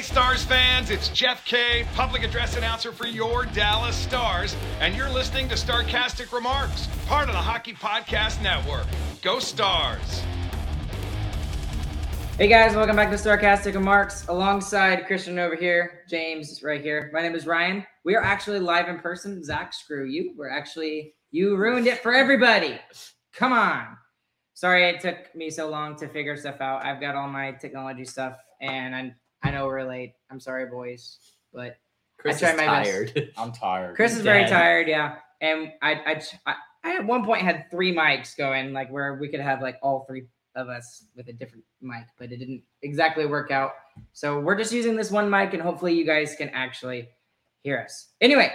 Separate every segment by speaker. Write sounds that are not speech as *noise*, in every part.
Speaker 1: Hey, Stars fans, it's Jeff Kay, public address announcer for your Dallas Stars, and you're listening to Starcastic Remarks, part of the Hockey Podcast Network. Go Stars!
Speaker 2: Hey guys, welcome back to Starcastic Remarks. Alongside Christian over here, James right here. My name is Ryan. We are actually live in person. Zach, screw you. We're actually, you ruined it for everybody. Come on. Sorry it took me so long to figure stuff out. I've got all my technology stuff and I, I know we're late. I'm sorry, boys, but
Speaker 3: Chris
Speaker 2: I
Speaker 3: is
Speaker 2: my best.
Speaker 3: tired. *laughs* I'm tired.
Speaker 2: Chris is very tired, yeah. And I, I, I, I at one point had three mics going, like where we could have like all three of us with a different mic, but it didn't exactly work out. So we're just using this one mic, and hopefully you guys can actually hear us. Anyway,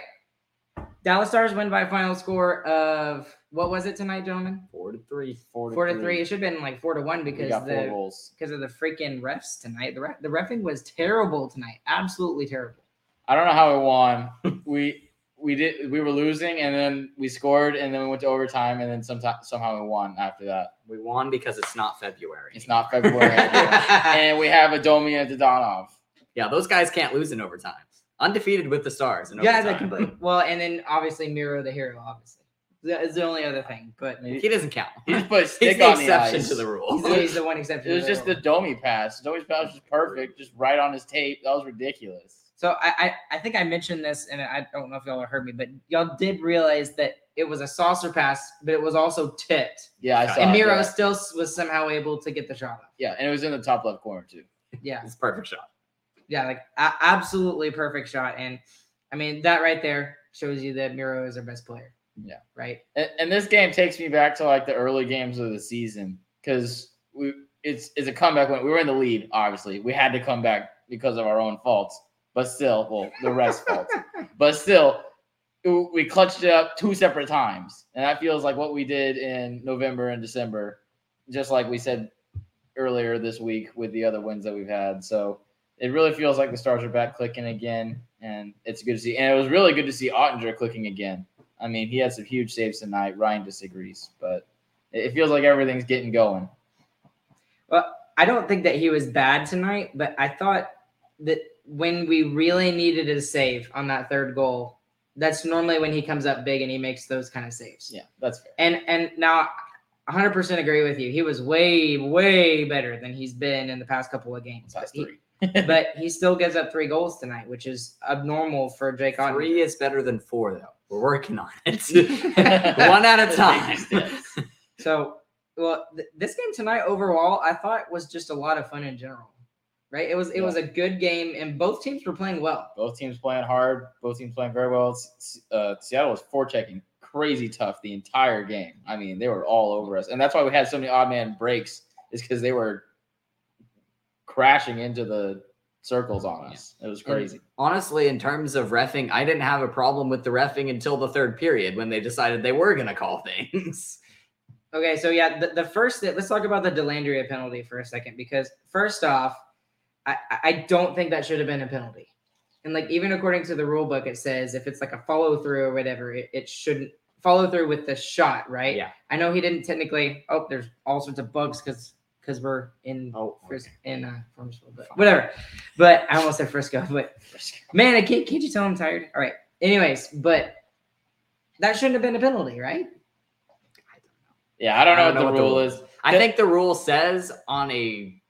Speaker 2: Dallas Stars win by a final score of what was it tonight, gentlemen?
Speaker 3: Four to three. Four to,
Speaker 2: Four to three. It should have been like four to one because
Speaker 3: got
Speaker 2: the because of the freaking refs tonight. The ref, the refing was terrible tonight. Absolutely terrible.
Speaker 4: I don't know how we won. *laughs* we we did we were losing and then we scored and then we went to overtime and then sometime, somehow we won after that.
Speaker 3: We won because it's not February.
Speaker 4: It's not February *laughs* and we have a Domi and Dadonov.
Speaker 3: yeah, those guys can't lose in overtime. Undefeated with the Stars. In
Speaker 2: Yeah, the
Speaker 3: overtime.
Speaker 2: complete. *laughs* Well, and then obviously Miro the hero, obviously. That is the only other thing. But
Speaker 3: He doesn't count.
Speaker 4: He just put a *laughs*
Speaker 3: He's
Speaker 4: stick
Speaker 3: the
Speaker 4: on the
Speaker 3: exception
Speaker 4: ice.
Speaker 3: to the rule.
Speaker 2: he's, the- he's the one exception.
Speaker 4: It was
Speaker 2: to
Speaker 4: just the
Speaker 2: rule.
Speaker 4: Domi pass. Domi's pass was perfect, just right on his tape. That was ridiculous.
Speaker 2: So I, I I think I mentioned this, and I don't know if y'all heard me, but y'all did realize that it was a saucer pass, but it was also tipped,
Speaker 4: Yeah, I saw
Speaker 2: and Miro
Speaker 4: yeah.
Speaker 2: still was somehow able to get the shot off.
Speaker 4: Yeah, and it was in the top left corner too.
Speaker 2: Yeah,
Speaker 3: It's perfect shot.
Speaker 2: yeah, like a- absolutely perfect shot, and I mean that right there shows you that Miro is our best player.
Speaker 4: Yeah.
Speaker 2: right.
Speaker 4: And, and this game takes me back to like the early games of the season because we it's it's a comeback when we were in the lead. Obviously, we had to come back because of our own faults, but still, well, the rest faults. *laughs* But still, we clutched it up two separate times, and that feels like what we did in November and December, just like we said earlier this week with the other wins that we've had. So it really feels like the stars are back clicking again, and it's good to see. And it was really good to see Oettinger clicking again. I mean, he had some huge saves tonight. Ryan disagrees, but it feels like everything's getting going.
Speaker 2: Well, I don't think that he was bad tonight, but I thought that when we really needed a save on that third goal, that's normally when he comes up big and he makes those kind of saves.
Speaker 4: Yeah, that's fair.
Speaker 2: And and now 100% agree with you. He was way way better than he's been in the past couple of games. But he,
Speaker 4: three.
Speaker 2: But he still gives up three goals tonight, which is abnormal for Jake Otten.
Speaker 3: Three is better than four, though. We're working on it. *laughs* One at a time. *laughs*
Speaker 2: So well, th- this game tonight overall, I thought was just a lot of fun in general. Right? It was it
Speaker 4: Yeah.
Speaker 2: was a good game, and both teams were playing well.
Speaker 4: Both teams playing hard. Both teams playing very well. Uh, Seattle was forechecking crazy tough the entire game. I mean, they were all over us, and that's why we had so many odd man breaks. Is because they were crashing into the circles on us. It was crazy.
Speaker 3: Honestly, in terms of refing, I didn't have a problem with the refing until the third period when they decided they were going to call *laughs* things.
Speaker 2: Okay, so yeah, the, the first let's talk about the Dellandrea penalty for a second because first off, I, I- I don't think that should have been a penalty. And like even according to the rule book, it says if it's like a follow through or whatever, it, it shouldn't follow through with the shot, right?
Speaker 3: Yeah.
Speaker 2: I know he didn't technically. Oh, there's all sorts of bugs because because we're in
Speaker 3: Oh,
Speaker 2: Fris- in uh, Farmersville, but whatever. But I almost said Frisco, *laughs* but man, I can't, can't you tell I'm tired? All right. Anyways, but that shouldn't have been a penalty, right?
Speaker 4: Yeah, I don't know
Speaker 3: I
Speaker 4: what
Speaker 3: don't know
Speaker 4: the
Speaker 3: what the
Speaker 4: rule
Speaker 3: rule
Speaker 4: is.
Speaker 3: I think the rule says on a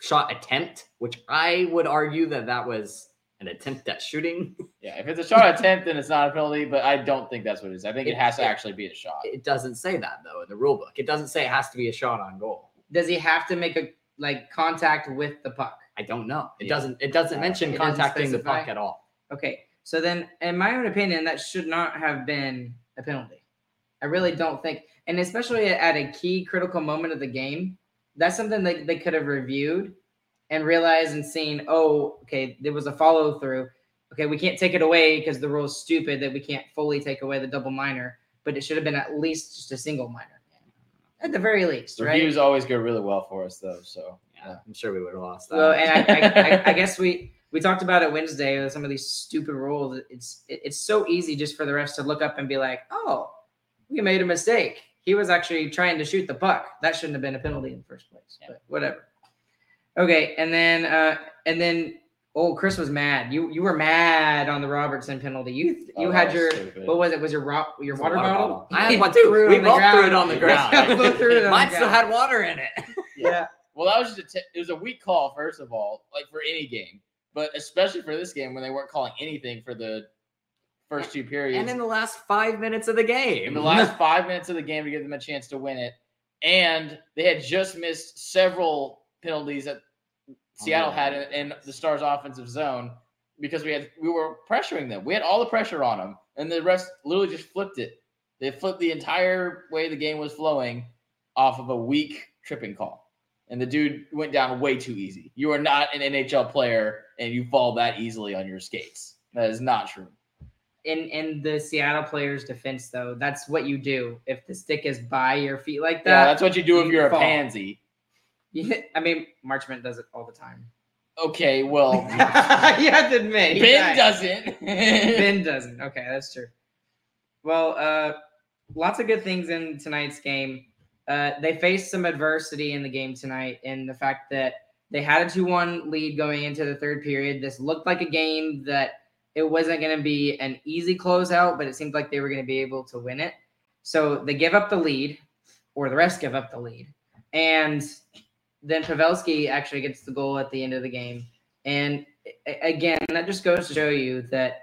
Speaker 3: shot attempt, which I would argue that that was an attempt at shooting. *laughs*
Speaker 4: Yeah, if it's a shot attempt, then it's not a penalty. But I don't think that's what it is. I think it,
Speaker 3: It-
Speaker 4: has to
Speaker 3: it-
Speaker 4: actually be a shot.
Speaker 3: It doesn't say that though in the rule book. It doesn't say it has to be a shot on goal.
Speaker 2: Does he have to make a like contact with the puck?
Speaker 3: I don't know. It
Speaker 4: Yeah.
Speaker 3: doesn't. It doesn't
Speaker 4: Uh,
Speaker 3: mention
Speaker 2: it doesn't
Speaker 3: contacting the puck at all.
Speaker 2: Okay. So then, in my own opinion, that should not have been a penalty. I really don't think, and especially at a key critical moment of the game, that's something that they could have reviewed and realized and seen. Oh, okay, there was a follow through. Okay, we can't take it away because the rule's stupid that we can't fully take away the double minor, but it should have been at least just a single minor, at the very least, right?
Speaker 4: Reviews always go really well for us, though. So
Speaker 3: Yeah, I'm sure we would have lost that.
Speaker 2: Well, and I, I, I, *laughs* I guess we we talked about it Wednesday with some of these stupid rules. It's it, it's so easy just for the refs to look up and be like, "Oh, we made a mistake. He was actually trying to shoot the puck. That shouldn't have been a penalty in the first place."
Speaker 4: Yeah.
Speaker 2: But whatever. Okay, and then uh and then oh, Chris was mad. You you were mad on the Robertson penalty. You you
Speaker 4: Oh,
Speaker 2: had your
Speaker 4: stupid.
Speaker 2: what was it? Was your ro- your water,
Speaker 3: water
Speaker 2: bottle?
Speaker 3: bottle. I had *laughs* one too.
Speaker 2: it
Speaker 3: We
Speaker 2: on the
Speaker 3: both threw
Speaker 2: ground. *laughs*
Speaker 3: it on the ground.
Speaker 2: Yeah, we both threw it
Speaker 3: Mine still had water in it. *laughs*
Speaker 2: Yeah.
Speaker 4: Well, that was just a t- it was a weak call, first of all, like for any game, but especially for this game when they weren't calling anything for the first two periods.
Speaker 3: and in the last five minutes of the game,
Speaker 4: in the last five minutes of the game to give them a chance to win it, and they had just missed several penalties that Seattle had in, in the Stars' offensive zone because we had we were pressuring them. We had all the pressure on them, and the rest literally just flipped it. They flipped the entire way the game was flowing off of a weak tripping call. And the dude went down way too easy. You are not an NHL player and you fall that easily on your skates. That is not true.
Speaker 2: in in the Seattle players' defense, though, that's what you do. If the stick is by your feet like that.
Speaker 4: Yeah,
Speaker 2: that,
Speaker 4: that's what you do if
Speaker 2: you
Speaker 4: you're a pansy. *laughs*
Speaker 2: you, I mean, Marchment does it all the time.
Speaker 4: Okay, well, *laughs*
Speaker 2: you have to admit,
Speaker 4: Ben
Speaker 2: nice.
Speaker 4: doesn't. *laughs*
Speaker 2: Ben doesn't. Okay, that's true. Well, uh, lots of good things in tonight's game. Uh, they faced some adversity in the game tonight, in the fact that they had a two-one lead going into the third period. This looked like a game that it wasn't going to be an easy closeout, but it seemed like they were going to be able to win it. So they give up the lead, or the rest give up the lead, and then Pavelski actually gets the goal at the end of the game. And again, that just goes to show you that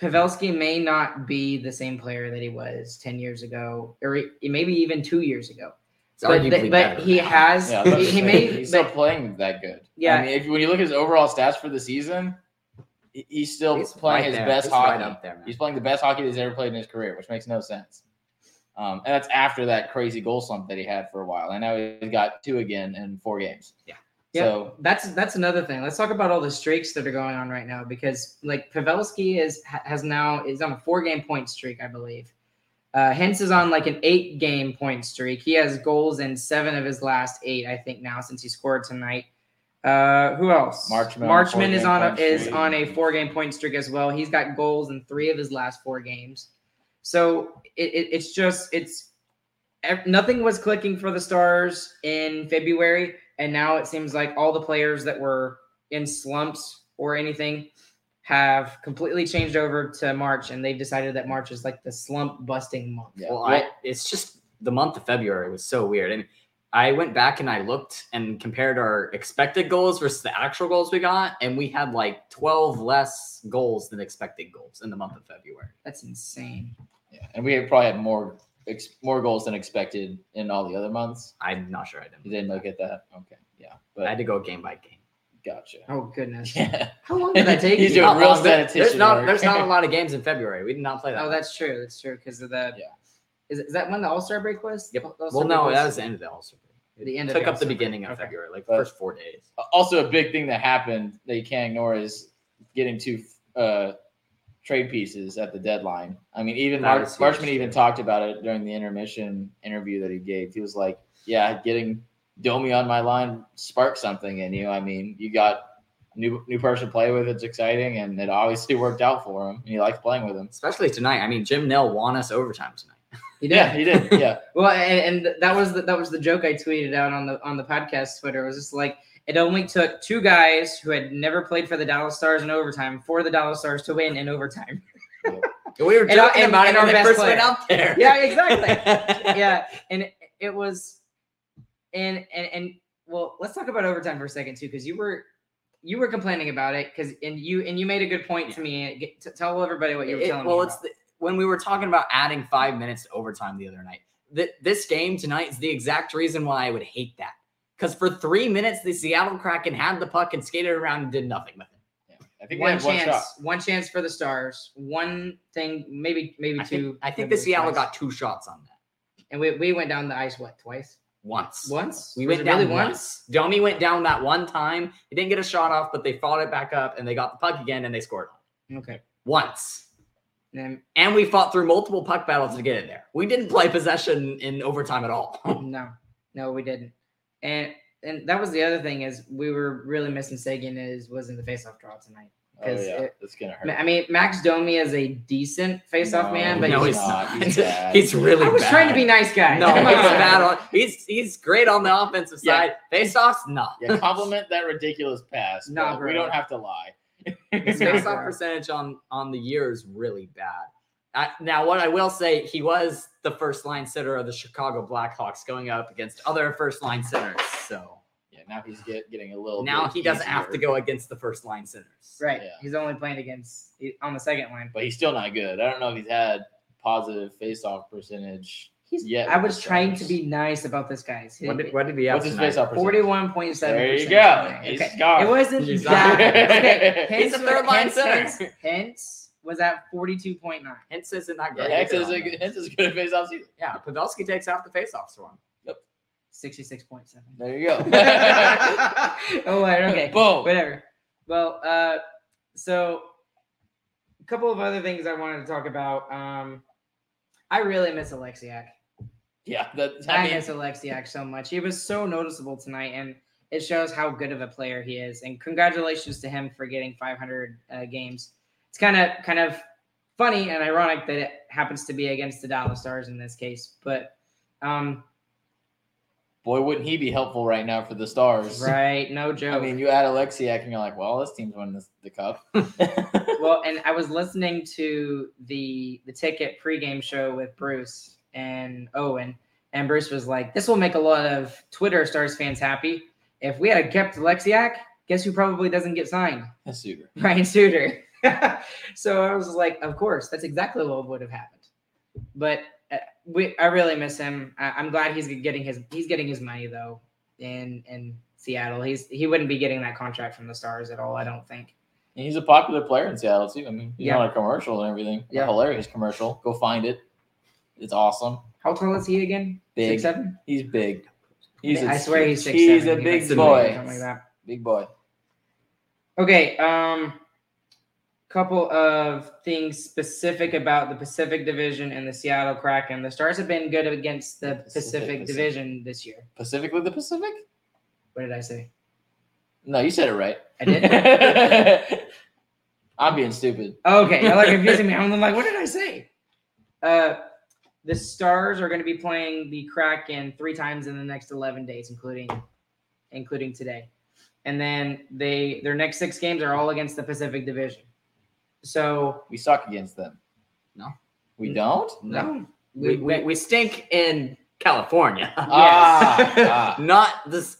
Speaker 2: Pavelski may not be the same player that he was 10 years ago, or maybe even two years ago.
Speaker 3: It's
Speaker 2: But,
Speaker 3: arguably
Speaker 2: th- but he
Speaker 3: now.
Speaker 2: has,
Speaker 4: Yeah, I was about
Speaker 2: he,
Speaker 4: to
Speaker 2: he may,
Speaker 4: he's still
Speaker 2: but-
Speaker 4: playing that good.
Speaker 2: Yeah.
Speaker 4: I mean, if when you look at his overall stats for the season, he's still
Speaker 3: He's
Speaker 4: playing
Speaker 3: right
Speaker 4: his
Speaker 3: there.
Speaker 4: best
Speaker 3: He's
Speaker 4: hockey.
Speaker 3: right up there.
Speaker 4: He's playing the best hockey that he's ever played in his career, which makes no sense. Um, and that's after that crazy goal slump that he had for a while. I know he's got two again in four games.
Speaker 3: Yeah.
Speaker 2: Yeah,
Speaker 4: So
Speaker 2: that's that's another thing. Let's talk about all the streaks that are going on right now because like Pavelski is has now is on a four game point streak, I believe. Uh, Hintz is on like an eight game point streak. He has goals in seven of his last eight, I think, now since he scored tonight. Uh, who else?
Speaker 4: Marchment
Speaker 2: Marchment is on a, is on a four game point streak as well. He's got goals in three of his last four games. So it, it, it's just it's nothing was clicking for the Stars in February, and now it seems like all the players that were in slumps or anything have completely changed over to March, and they've decided that March is like the slump busting month.
Speaker 4: yeah.
Speaker 3: Well, I, it's just the month of February was so weird. I mean, I went back and I looked and compared our expected goals versus the actual goals we got, and we had like 12 less goals than expected goals in the month of February.
Speaker 2: That's insane.
Speaker 4: Yeah. and we had probably had more ex- more goals than expected in all the other months.
Speaker 3: I'm not sure I didn't.
Speaker 4: didn't look at that. Okay, yeah,
Speaker 3: But I had to go game by game.
Speaker 4: gotcha.
Speaker 2: Oh goodness.
Speaker 4: Yeah,
Speaker 2: How long did that *laughs* take
Speaker 4: He's
Speaker 2: you?
Speaker 4: doing
Speaker 3: Not
Speaker 4: real
Speaker 3: long. There-
Speaker 4: statistician
Speaker 3: There's not
Speaker 4: work.
Speaker 3: there's not a *laughs* lot of games in February. We did not play that.
Speaker 2: Oh,
Speaker 3: much.
Speaker 2: that's true. That's true because of the.
Speaker 4: Yeah.
Speaker 2: Is, is that when the All Star break was?
Speaker 3: Yep.
Speaker 2: All-Star
Speaker 3: Well, no,
Speaker 2: was?
Speaker 3: that was the end of the All Star break. It
Speaker 2: The end of
Speaker 3: took
Speaker 2: the
Speaker 3: up the
Speaker 2: All-Star break.
Speaker 3: beginning of
Speaker 2: Okay.
Speaker 3: February, like
Speaker 4: But-
Speaker 3: first four days.
Speaker 4: Also, a big thing that happened that you can't ignore is getting two uh, trade pieces at the deadline. I mean, even
Speaker 3: That
Speaker 4: Mark, Marchment even talked about it during the intermission interview that he gave. He was like, "Yeah, getting Domi on my line sparked something in you. I mean, you got new new person to play with. It's exciting, and it obviously *laughs* worked out for him. And he likes playing with him.
Speaker 3: Especially tonight. I mean, Jim Nill won us overtime tonight.
Speaker 2: He did.
Speaker 4: Yeah, he did. *laughs* Yeah,
Speaker 2: Well, and, and that was the, that was the joke I tweeted out on the on the podcast Twitter. It was just like it only took two guys who had never played for the Dallas Stars in overtime for the Dallas Stars to win in overtime.
Speaker 3: We were
Speaker 2: And our-
Speaker 3: joking
Speaker 2: and-
Speaker 3: about
Speaker 2: and
Speaker 3: it
Speaker 2: our
Speaker 3: when first went
Speaker 2: player.
Speaker 3: out there.
Speaker 2: Yeah, exactly. *laughs* yeah, and it, it was, and and and well, let's talk about overtime for a second too, because you were you were complaining about it, because and you and you made a good point to me. Get, to tell everybody what you were
Speaker 3: It-
Speaker 2: telling
Speaker 3: well,
Speaker 2: me.
Speaker 3: it's the, when we were talking about adding five minutes to overtime the other night. Th- this game tonight is the exact reason why I would hate that. Because for three minutes, the Seattle Kraken had the puck and skated around and did nothing with it.
Speaker 4: I think
Speaker 2: one
Speaker 4: we had one
Speaker 2: chance,
Speaker 4: shot.
Speaker 2: one chance for the Stars. One thing, maybe maybe
Speaker 3: I
Speaker 2: two.
Speaker 3: think, I think the Seattle
Speaker 2: twice.
Speaker 3: got two shots on that
Speaker 2: and we, we went down the ice what twice?
Speaker 3: once.
Speaker 2: Once
Speaker 3: We
Speaker 2: Was
Speaker 3: went down
Speaker 2: really
Speaker 3: once. Domi went down that one time. He didn't get a shot off, but they fought it back up and they got the puck again and they scored
Speaker 2: Okay.
Speaker 3: once.
Speaker 2: And
Speaker 3: And we fought through multiple puck battles to get in there. We didn't play possession in overtime at all. *laughs*
Speaker 2: no, no, we didn't. And and that was the other thing is we were really missing Seguin is was in the faceoff draw tonight.
Speaker 4: Oh
Speaker 2: 'Cause
Speaker 4: yeah,
Speaker 2: it-
Speaker 4: it's gonna hurt.
Speaker 2: I mean, Max Domi is a decent faceoff
Speaker 4: No,
Speaker 2: man, but
Speaker 3: no,
Speaker 2: he's,
Speaker 3: he's
Speaker 4: not.
Speaker 3: not. *laughs*
Speaker 4: He's bad.
Speaker 3: He's really
Speaker 2: I was
Speaker 3: bad.
Speaker 2: trying to be nice, guy.
Speaker 3: No, *laughs* he's bad on. He's he's great on the offensive
Speaker 4: Yeah.
Speaker 3: side. Face offs, no.
Speaker 4: yeah, compliment that ridiculous pass.
Speaker 2: Nah,
Speaker 4: but
Speaker 2: bro.
Speaker 4: we don't have to lie.
Speaker 3: His
Speaker 2: No,
Speaker 3: face off percentage on on the year is really bad. I, now, what I will say, he was the first line center of the Chicago Blackhawks going up against other first line centers. So
Speaker 4: yeah, now he's get, getting a little.
Speaker 3: now
Speaker 4: bit
Speaker 3: he doesn't have to go against the first line centers.
Speaker 2: Right.
Speaker 4: Yeah.
Speaker 2: He's only playing against on the second line.
Speaker 4: but he's still not good. I don't know if he's had positive face-off percentage.
Speaker 2: He's,
Speaker 4: yet
Speaker 2: I was trying to be nice about this guy's.
Speaker 3: What did, what did we have
Speaker 4: What's his
Speaker 3: tonight?
Speaker 4: percentage?
Speaker 2: Forty-one point seven.
Speaker 4: There you go. He's
Speaker 2: Okay.
Speaker 4: got
Speaker 2: It
Speaker 4: it.
Speaker 2: wasn't
Speaker 3: He's
Speaker 2: that.
Speaker 4: got it.
Speaker 2: okay. *laughs*
Speaker 3: He's
Speaker 2: Hintz,
Speaker 3: a third line
Speaker 2: Hintz,
Speaker 3: center.
Speaker 2: Hintz, Hintz was at forty-two point nine.
Speaker 3: Hintz isn't that
Speaker 4: Yeah,
Speaker 3: great.
Speaker 4: Hex
Speaker 3: either
Speaker 4: is, a,
Speaker 3: that.
Speaker 4: Hex is good at face-offs either.
Speaker 3: Yeah, Pavelski takes half the face-offs.
Speaker 2: Sixty-six point seven.
Speaker 4: There you go. *laughs* *laughs*
Speaker 2: oh, right, okay.
Speaker 4: Boom.
Speaker 2: Whatever. Well, uh, so a couple of other things I wanted to talk about. Um, I really miss Oleksiak.
Speaker 4: yeah, that's
Speaker 2: I,
Speaker 4: I mean,
Speaker 2: miss Oleksiak so much. He was so noticeable tonight, and it shows how good of a player he is. And congratulations to him for getting 500 uh, games. It's kind of kind of funny and ironic that it happens to be against the Dallas Stars in this case, but um,
Speaker 4: boy, wouldn't he be helpful right now for the Stars?
Speaker 2: right, no *laughs* joke.
Speaker 4: I mean, you add Oleksiak, and you're like, well, this team's winning this, the cup. *laughs* *laughs*
Speaker 2: well, and I was listening to the the ticket pregame show with Bruce and Owen, and Bruce was like, "This will make a lot of Twitter Stars fans happy. If we had kept Oleksiak, guess who probably doesn't get signed?
Speaker 4: A suitor.
Speaker 2: Ryan Suter." *laughs* so I was like, "Of course, that's exactly what would have happened." But uh, we, I really miss him. I, I'm glad he's getting his he's getting his money though in in Seattle. He's he wouldn't be getting that contract from the Stars at all. I don't think.
Speaker 4: And he's a popular player in Seattle too. I mean, he's
Speaker 2: Yeah.
Speaker 4: on a commercial and everything.
Speaker 2: Yeah.
Speaker 4: A hilarious commercial. Go find it. It's awesome.
Speaker 2: How tall is he again?
Speaker 4: Big.
Speaker 2: Six seven.
Speaker 4: He's big. He's
Speaker 2: I
Speaker 4: a,
Speaker 2: swear he's six
Speaker 4: He's
Speaker 2: seven.
Speaker 4: a big boy.
Speaker 2: Something like that.
Speaker 4: Big boy.
Speaker 2: Okay. Um, couple of things specific about the Pacific Division and the Seattle Kraken. The Stars have been good against the
Speaker 4: Pacific,
Speaker 2: Pacific,
Speaker 4: Pacific.
Speaker 2: Division this year.
Speaker 4: Pacifically the Pacific?
Speaker 2: What did I say?
Speaker 4: No, you said it right.
Speaker 2: I did. *laughs*
Speaker 4: I'm being stupid.
Speaker 2: Okay, y'all are *laughs* confusing me. I'm like, what did I say? Uh, the Stars are going to be playing the Kraken three times in the next 11 days, including including today, and then they their next six games are all against the Pacific Division. So
Speaker 4: We suck against them.
Speaker 3: No.
Speaker 4: We don't?
Speaker 2: no,
Speaker 3: We, we, we stink in California.
Speaker 4: Ah, *laughs* ah.
Speaker 3: Not the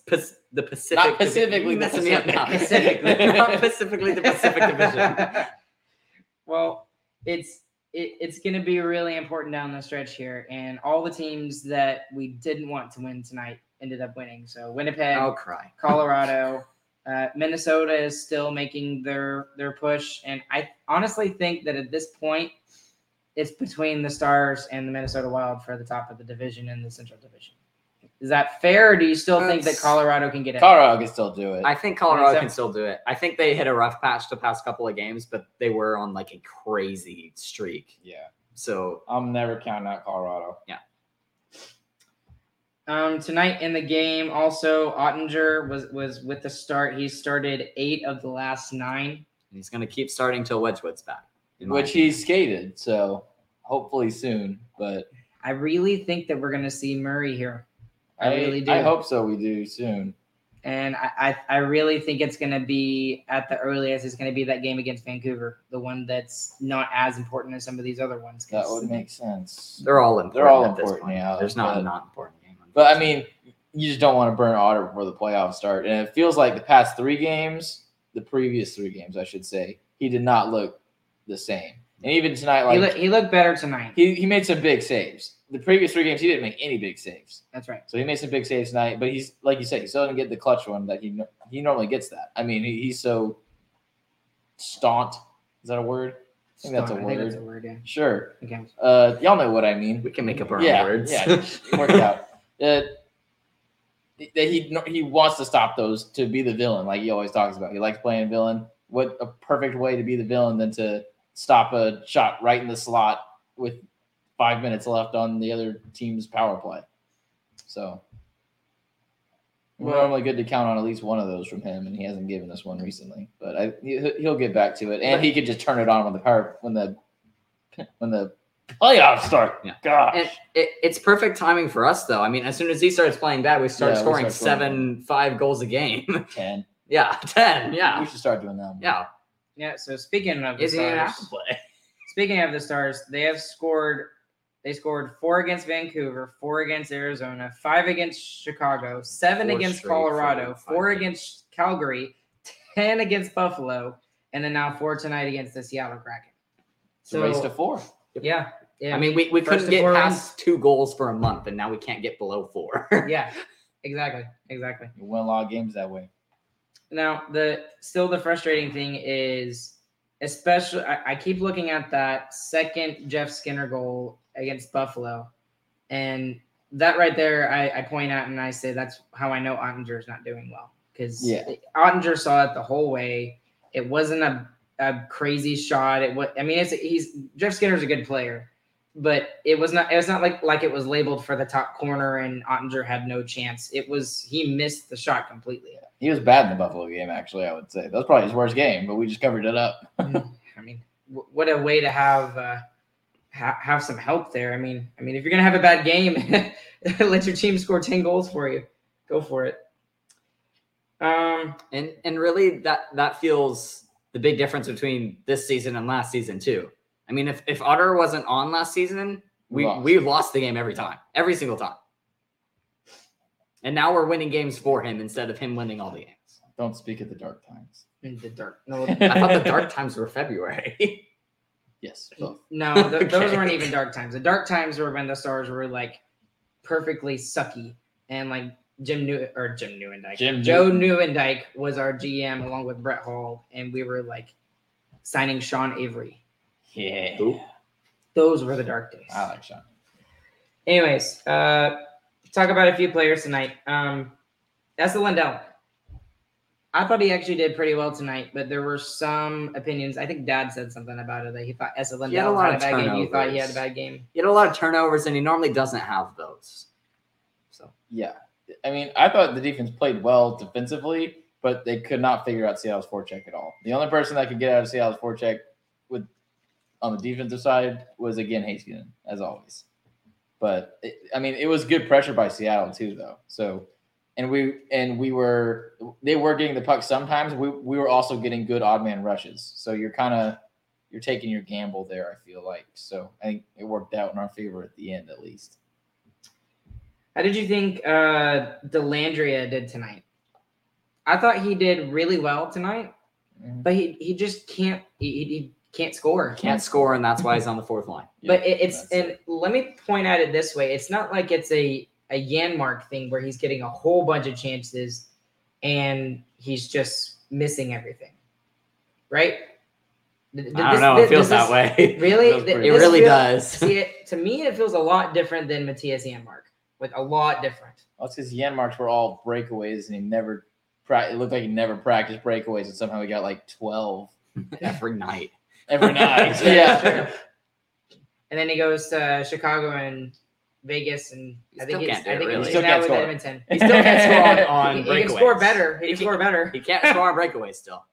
Speaker 3: the Pacific.
Speaker 4: Not specifically the *laughs*
Speaker 3: You're messing me up now.
Speaker 2: Pacific.
Speaker 3: not specifically the Pacific Division. *laughs*
Speaker 2: well, it's it, it's going to be really important down the stretch here. And all the teams that we didn't want to win tonight ended up winning. So Winnipeg,
Speaker 3: I'll cry.
Speaker 2: Colorado, uh, Minnesota is still making their their push, and I honestly think that at this point, it's between the Stars and the Minnesota Wild for the top of the division in the Central Division. Is that fair, or do you still think that Colorado can get it?
Speaker 4: Colorado can still do it.
Speaker 3: I think Colorado
Speaker 2: so.
Speaker 3: can still do it. I think they hit a rough patch the past couple of games, but they were on like a crazy streak.
Speaker 4: yeah,
Speaker 3: So
Speaker 4: I'm never counting out Colorado.
Speaker 2: Um, tonight in the game, also Oettinger was was with the start. He started eight of the last nine.
Speaker 3: he's going to keep starting till Wedgewood's back.
Speaker 4: Which he skated, so hopefully soon. But
Speaker 2: I really think that we're going to see Murray here. I really do.
Speaker 4: I hope so. We do soon.
Speaker 2: And I, I, I really think it's going to be at the earliest. It's going to be that game against Vancouver, the one that's not as important as some of these other ones. 'cause-
Speaker 4: That would make sense.
Speaker 3: They're all important.
Speaker 4: They're all
Speaker 3: at this
Speaker 4: important,
Speaker 3: point.
Speaker 4: yeah,
Speaker 3: There's not a not important game.
Speaker 4: But I mean, you just don't want to burn Otter before the playoffs start. And it feels like the past three games, the previous three games, I should say, he did not look the same. And even tonight,
Speaker 2: he,
Speaker 4: like
Speaker 2: look, he looked better tonight.
Speaker 4: he, he made some big saves. The previous three games, he didn't make any big saves.
Speaker 2: That's right.
Speaker 4: So he made some big saves tonight. But he's like you said, he still didn't get the clutch one that he he normally gets. That I mean, he, he's so staunt. Is that a word? I think that's a
Speaker 2: I think that's a word. Yeah.
Speaker 4: Sure.
Speaker 2: Okay.
Speaker 4: Uh, y'all know what I mean.
Speaker 3: We can make up our
Speaker 4: yeah,
Speaker 3: own words.
Speaker 4: Yeah, work it out. *laughs* Uh, that he he wants to stop those to be the villain, like he always talks about. He likes playing villain. What a perfect way to be the villain than to stop a shot right in the slot with five minutes left on the other team's power play. So we're
Speaker 2: Well-
Speaker 4: normally good to count on at least one of those from him, and he hasn't given us one recently. But I, he- he'll get back to it, and he could just turn it on when the power when the when the playoffs start.
Speaker 3: Yeah.
Speaker 4: Gosh.
Speaker 3: And it, it's perfect timing for us, though. I mean, as soon as he starts playing bad, we start
Speaker 4: Yeah, we
Speaker 3: scoring
Speaker 4: start scoring.
Speaker 3: seven, five goals a game. *laughs*
Speaker 4: Ten.
Speaker 3: yeah, ten. Yeah.
Speaker 4: We should start doing that. more.
Speaker 3: yeah.
Speaker 2: Yeah. So speaking of the
Speaker 3: Isn't even have to play. *laughs*
Speaker 2: speaking of the Stars, they have scored. They scored four against Vancouver, four against Arizona, five against Chicago, seven
Speaker 3: Four
Speaker 2: against
Speaker 3: straight,
Speaker 2: Colorado,
Speaker 3: four, five
Speaker 2: four
Speaker 3: games.
Speaker 2: against Calgary, ten against Buffalo, and then now four tonight against the Seattle Kraken.
Speaker 4: It's a race to four.
Speaker 2: yeah, yeah.
Speaker 3: I mean, we, we
Speaker 2: First
Speaker 3: couldn't get
Speaker 2: four
Speaker 3: past two goals for a month, and now we can't get below four. *laughs*
Speaker 2: yeah, exactly, exactly.
Speaker 4: You win a lot of games that way.
Speaker 2: Now, the still the frustrating thing is, especially I, I keep looking at that second Jeff Skinner goal against Buffalo, and that right there, I, I point out and I say that's how I know Oettinger is not doing well because
Speaker 4: Yeah.
Speaker 2: Oettinger saw it the whole way. It wasn't a, a crazy shot. It was. I mean, it's he's Jeff Skinner's a good player, but it was not. It was not like like it was labeled for the top corner and Oettinger had no chance. It was he missed the shot completely.
Speaker 4: He was bad in the Buffalo game, actually. I would say that was probably his worst game, but we just covered it up. *laughs*
Speaker 2: I mean, w- what a way to have uh, ha- have some help there. I mean, I mean, if you're gonna have a bad game, *laughs* let your team score ten goals for you. Go for it. Um,
Speaker 3: and and really, that that feels the big difference between this season and last season too. I mean, if if Otter wasn't on last season, we
Speaker 4: Lost.
Speaker 3: we lost the game every time, every single time. And now we're winning games for him instead of him winning all the games.
Speaker 4: Don't speak at the dark times.
Speaker 2: in the dark. No, *laughs*
Speaker 3: I thought the dark times were February. *laughs*
Speaker 4: Yes. both.
Speaker 2: no, th- those *laughs* weren't even dark times. The dark times were when the stars were like perfectly sucky and like Jim New or Jim Nieuwendyk.
Speaker 4: Jim
Speaker 2: Joe Nieuwendyk was our GM along with Brett Hull, and we were like signing Sean Avery.
Speaker 4: Yeah.
Speaker 3: Who?
Speaker 2: Those were the dark days.
Speaker 4: I like Sean.
Speaker 2: Anyways, uh, talk about a few players tonight. Um, Esa Lindell. I thought he actually did pretty well tonight, but there were some opinions. I think Dad said something about it that he thought Esa
Speaker 3: had a lot
Speaker 2: had a
Speaker 3: of
Speaker 2: bad game. You thought he had a bad game.
Speaker 3: he had a lot of turnovers, and he normally doesn't have those. So
Speaker 4: Yeah. I mean, I thought the defense played well defensively, but they could not figure out Seattle's forecheck at all. The only person that could get out of Seattle's forecheck with on the defensive side was again Heiskanen, as always. But it, I mean, it was good pressure by Seattle too, though. So, and we and we were they were getting the puck sometimes. We we were also getting good odd man rushes. So you're kind of you're taking your gamble there. I feel like so. I think it worked out in our favor at the end, at least.
Speaker 2: How did you think uh, Dellandrea did tonight? I thought he did really well tonight,
Speaker 4: Mhm.
Speaker 2: but he, he just can't he, he can't score.
Speaker 3: Can't score, and that's why he's *laughs* on the fourth line.
Speaker 2: But it, it's
Speaker 4: that's
Speaker 2: and let me point at it this way: it's not like it's a a Janmark thing where he's getting a whole bunch of chances and he's just missing everything, right? Th- th-
Speaker 3: I don't know.
Speaker 2: th-
Speaker 3: It feels
Speaker 2: this
Speaker 3: that
Speaker 2: is-
Speaker 3: way. *laughs*
Speaker 2: Really,
Speaker 4: feels
Speaker 2: Th-
Speaker 4: pretty
Speaker 3: It really
Speaker 2: feel-
Speaker 3: does. *laughs*
Speaker 2: See, it, to me, it feels a lot different than Mattias Janmark. Like a lot different.
Speaker 4: Well, it's because Janmarks were all breakaways, and he never. pra- It looked like he never practiced breakaways, and somehow he got like twelve
Speaker 3: Every night.
Speaker 4: Every night. *laughs*
Speaker 2: Yeah,
Speaker 4: yeah.
Speaker 2: true. And then he goes to Chicago and Vegas, and
Speaker 3: He
Speaker 2: I think he's,
Speaker 3: can't do
Speaker 2: I think
Speaker 3: really.
Speaker 2: he's
Speaker 4: He still
Speaker 2: now
Speaker 4: can't
Speaker 2: with
Speaker 4: score.
Speaker 2: Edmonton.
Speaker 3: He still can't score on, on
Speaker 2: he,
Speaker 3: breakaways.
Speaker 2: he can score better. He,
Speaker 3: He
Speaker 2: can score better.
Speaker 3: He can't score on breakaways still.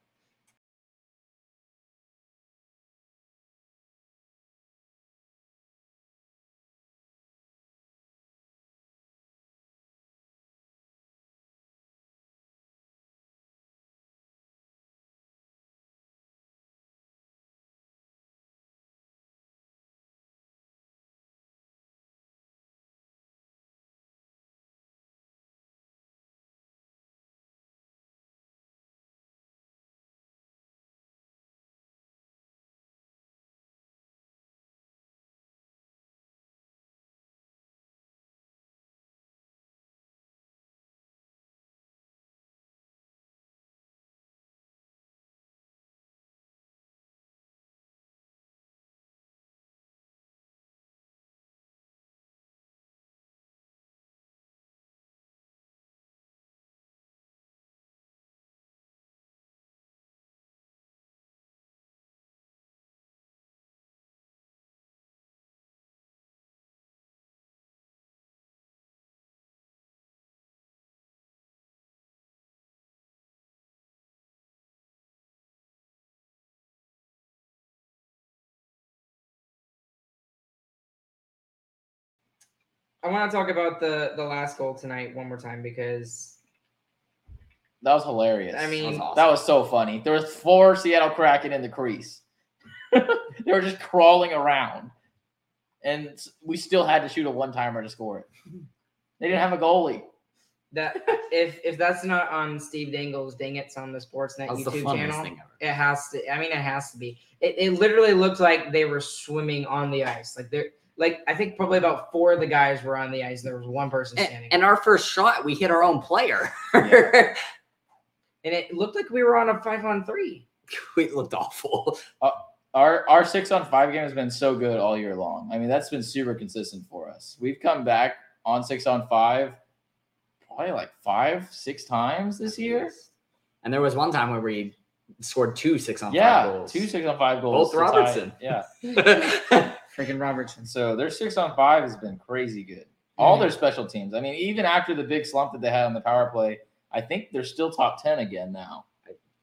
Speaker 2: I want to talk about the the last goal tonight one more time because
Speaker 4: That was hilarious.
Speaker 2: I mean-
Speaker 3: That was awesome.
Speaker 4: that was so funny. There was four Seattle Kraken in the crease. *laughs* they were just crawling around, and we still had to shoot a one timer to score it. They didn't have a goalie.
Speaker 2: that if if that's not on Steve Dangle's Dang It's on the Sportsnet
Speaker 3: That's
Speaker 2: YouTube
Speaker 3: funniest
Speaker 2: channel,
Speaker 3: thing ever.
Speaker 2: it has to. I mean, it has to be. It, it literally looked like they were swimming on the ice. Like they're like I think probably about four of the guys were on the ice. And there was one person standing,
Speaker 3: and our first shot, we hit our own player.
Speaker 4: Yeah. *laughs*
Speaker 2: and it looked like we were on a five on three.
Speaker 3: we looked awful.
Speaker 4: Uh, our our six on five game has been so good all year long. I mean, that's been super consistent for us. We've come back on six on five probably like five, six times this year.
Speaker 3: And there was one time where we scored two six on five
Speaker 4: Yeah,
Speaker 3: goals.
Speaker 4: two six on five goals.
Speaker 3: Both
Speaker 4: to tie.
Speaker 3: Robertson.
Speaker 4: Yeah. *laughs* *laughs*
Speaker 2: Freaking Robertson.
Speaker 4: So their six on five has been crazy good. All their special teams. I mean, even after the big slump that they had on the power play, I think they're still top ten again now.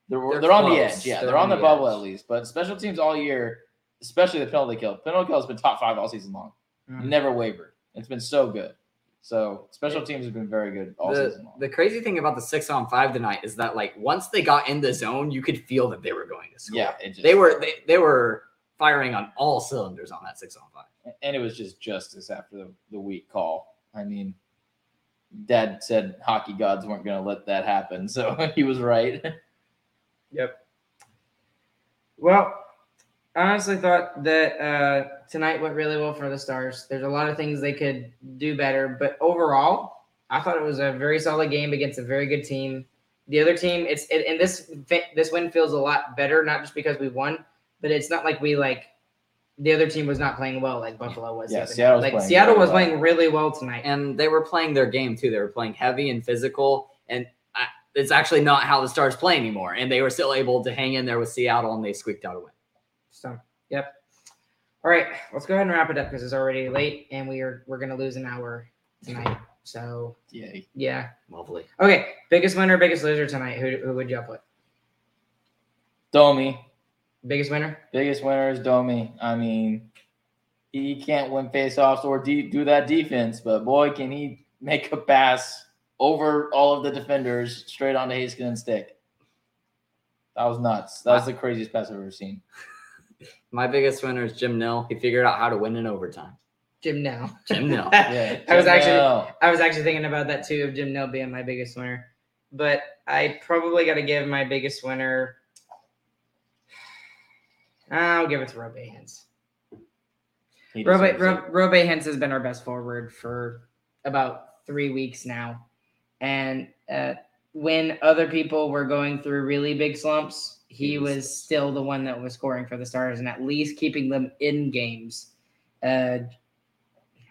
Speaker 4: They're, they're,
Speaker 3: They're
Speaker 4: on the edge. Yeah,
Speaker 3: They're
Speaker 4: they're, on,
Speaker 3: on
Speaker 4: the,
Speaker 3: the
Speaker 4: bubble
Speaker 3: edge.
Speaker 4: at least. But special teams all year, especially the penalty kill. Penalty kill has been top five all season long.
Speaker 2: Mhm.
Speaker 4: Never wavered. It's been so good. So special teams have been very good all
Speaker 3: the,
Speaker 4: season long.
Speaker 3: the crazy thing about the six on five tonight is that like once they got in the zone, you could feel that they were going to score.
Speaker 4: yeah, it just,
Speaker 3: They were they, they were firing on all cylinders on that six on five.
Speaker 4: and it was just justice after the, the weak call. I mean, Dad said hockey gods weren't going to let that happen, so *laughs* he was right.
Speaker 2: Yep. Well, I honestly thought that uh, tonight went really well for the Stars. There's a lot of things they could do better, but overall, I thought it was a very solid game against a very good team. The other team, it's it, and this this win feels a lot better, not just because we won, but it's not like we like the other team was not playing well like Buffalo was. the
Speaker 4: Yeah, Seattle was
Speaker 2: like
Speaker 4: playing
Speaker 2: Seattle was
Speaker 4: well.
Speaker 2: playing really well tonight.
Speaker 3: And they were playing their game too. They were playing heavy and physical, and I, it's actually not how the Stars play anymore. And they were still able to hang in there with Seattle, and they squeaked out a win.
Speaker 2: So, yep. All right, let's go ahead and wrap it up because it's already late and we are we're gonna lose an hour tonight. So
Speaker 4: Yay.
Speaker 2: yeah.
Speaker 3: Lovely.
Speaker 2: Okay, biggest winner, biggest loser tonight. Who who would you put?
Speaker 4: Domi,
Speaker 2: Biggest winner?
Speaker 4: biggest winner is Domi. I mean, he can't win faceoffs or de- do that defense, but boy, can he make a pass over all of the defenders straight onto Haskin stick. That was nuts. That was the craziest pass I've ever seen. *laughs*
Speaker 3: My biggest winner is Jim Nill. He figured out how to win in overtime.
Speaker 2: Jim Nill.
Speaker 3: Jim Nill.
Speaker 4: Yeah, *laughs*
Speaker 2: I was actually
Speaker 4: Janelle.
Speaker 2: I was actually thinking about that too of Jim Nill being my biggest winner. But I probably gotta give my biggest winner. I'll give it to Roope Hintz.
Speaker 4: He
Speaker 2: Robe. Robe, Roope Hintz has been our best forward for about three weeks now. And uh, when other people were going through really big slumps, he was still the one that was scoring for the Stars and at least keeping them in games. Uh,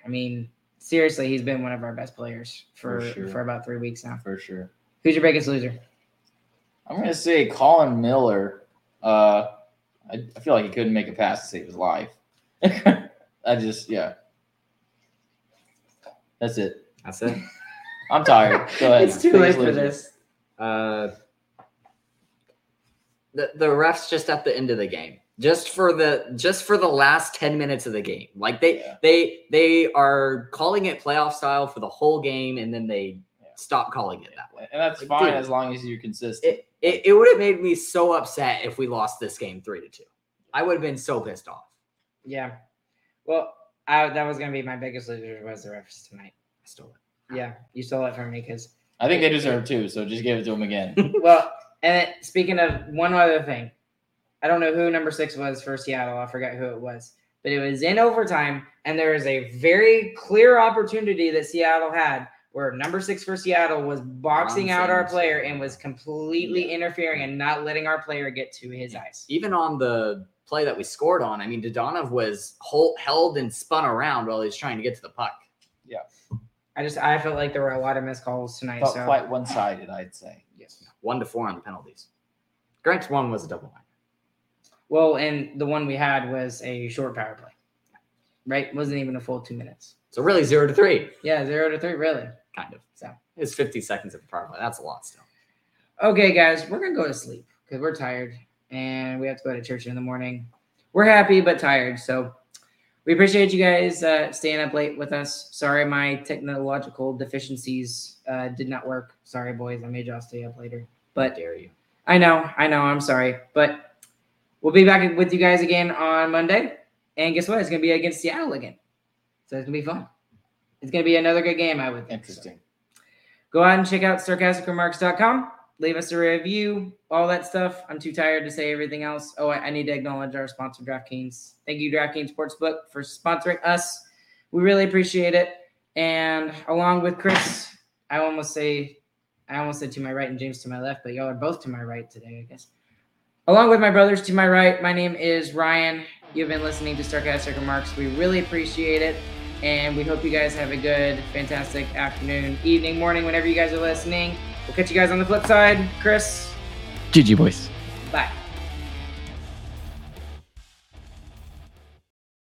Speaker 2: I mean, seriously, he's been one of our best players for,
Speaker 4: For
Speaker 2: for, about three weeks now.
Speaker 4: for sure.
Speaker 2: Who's your biggest loser?
Speaker 4: I'm gonna say Colin Miller. Uh, I, I feel like he couldn't make a pass to save his life. *laughs* I just yeah. That's it.
Speaker 3: That's it. *laughs*
Speaker 4: I'm tired. Go ahead.
Speaker 2: it's too
Speaker 4: Biggest
Speaker 2: late for this.
Speaker 3: Uh, the the refs just at the end of the game, just for the just for the last ten minutes of the game. Like they
Speaker 4: Yeah.
Speaker 3: they they are calling it playoff style for the whole game, and then they
Speaker 4: Yeah.
Speaker 3: Stop calling it that way.
Speaker 4: And that's
Speaker 3: Like,
Speaker 4: fine
Speaker 3: dude.
Speaker 4: as long as you're consistent.
Speaker 3: It it, it would have made me so upset if we lost this game three to two. I would have been so pissed off.
Speaker 2: Yeah. Well, I, that was going to be my biggest loser was the refs tonight.
Speaker 3: I stole it.
Speaker 2: Yeah, you stole it from me because
Speaker 4: I think they deserve two, so just give it to them again. *laughs*
Speaker 2: well, and it, speaking of one other thing, I don't know who number six was for Seattle. I forgot who it was, but it was in overtime, and there was a very clear opportunity that Seattle had where number six for Seattle was boxing out our player and was completely interfering and not letting our player get to his ice.
Speaker 3: Even on the play that we scored on, I mean, Dadonov was hold, held and spun around while he was trying to get to the puck. Yeah.
Speaker 2: I just I felt like there were a lot of missed calls tonight.
Speaker 4: Felt
Speaker 2: so
Speaker 4: quite one sided, I'd say.
Speaker 3: Yes, one to four on the penalties. Grant's one was a double line.
Speaker 2: well, and the one we had was a short power play, right? Wasn't even a full two minutes.
Speaker 3: So really, zero to three,
Speaker 2: Yeah, zero to three, really.
Speaker 3: Kind of.
Speaker 2: So
Speaker 3: It's 50 seconds of a power play. That's a lot still.
Speaker 2: Okay, guys, we're gonna go to sleep because we're tired and we have to go to church in the morning. We're happy but tired, so we appreciate you guys uh, staying up late with us. Sorry, my technological deficiencies uh, did not work. Sorry, boys, I made y'all stay up later.
Speaker 3: But
Speaker 2: But
Speaker 3: dare you?
Speaker 2: I know, I know, I'm sorry, but we'll be back with you guys again on Monday. And guess what? It's gonna be against Seattle again, so it's gonna be fun. It's gonna be another good game, I would think. so.
Speaker 4: Interesting.
Speaker 2: Go out and check out sarcasticremarks.com. Leave us a review, all that stuff. I'm too tired to say everything else. Oh, I, I need to acknowledge our sponsor, DraftKings. Thank you, DraftKings Sportsbook, for sponsoring us. We really appreciate it. And along with Chris, I almost say, I almost said to my right and James to my left, but y'all are both to my right today, I guess. Along with my brothers to my right, my name is Ryan. You've been listening to Starcastic Remarks. We really appreciate it. And we hope you guys have a good, fantastic afternoon, evening, morning, whenever you guys are listening. We'll catch you guys on the flip side. Chris,
Speaker 3: GG, boys.
Speaker 2: bye.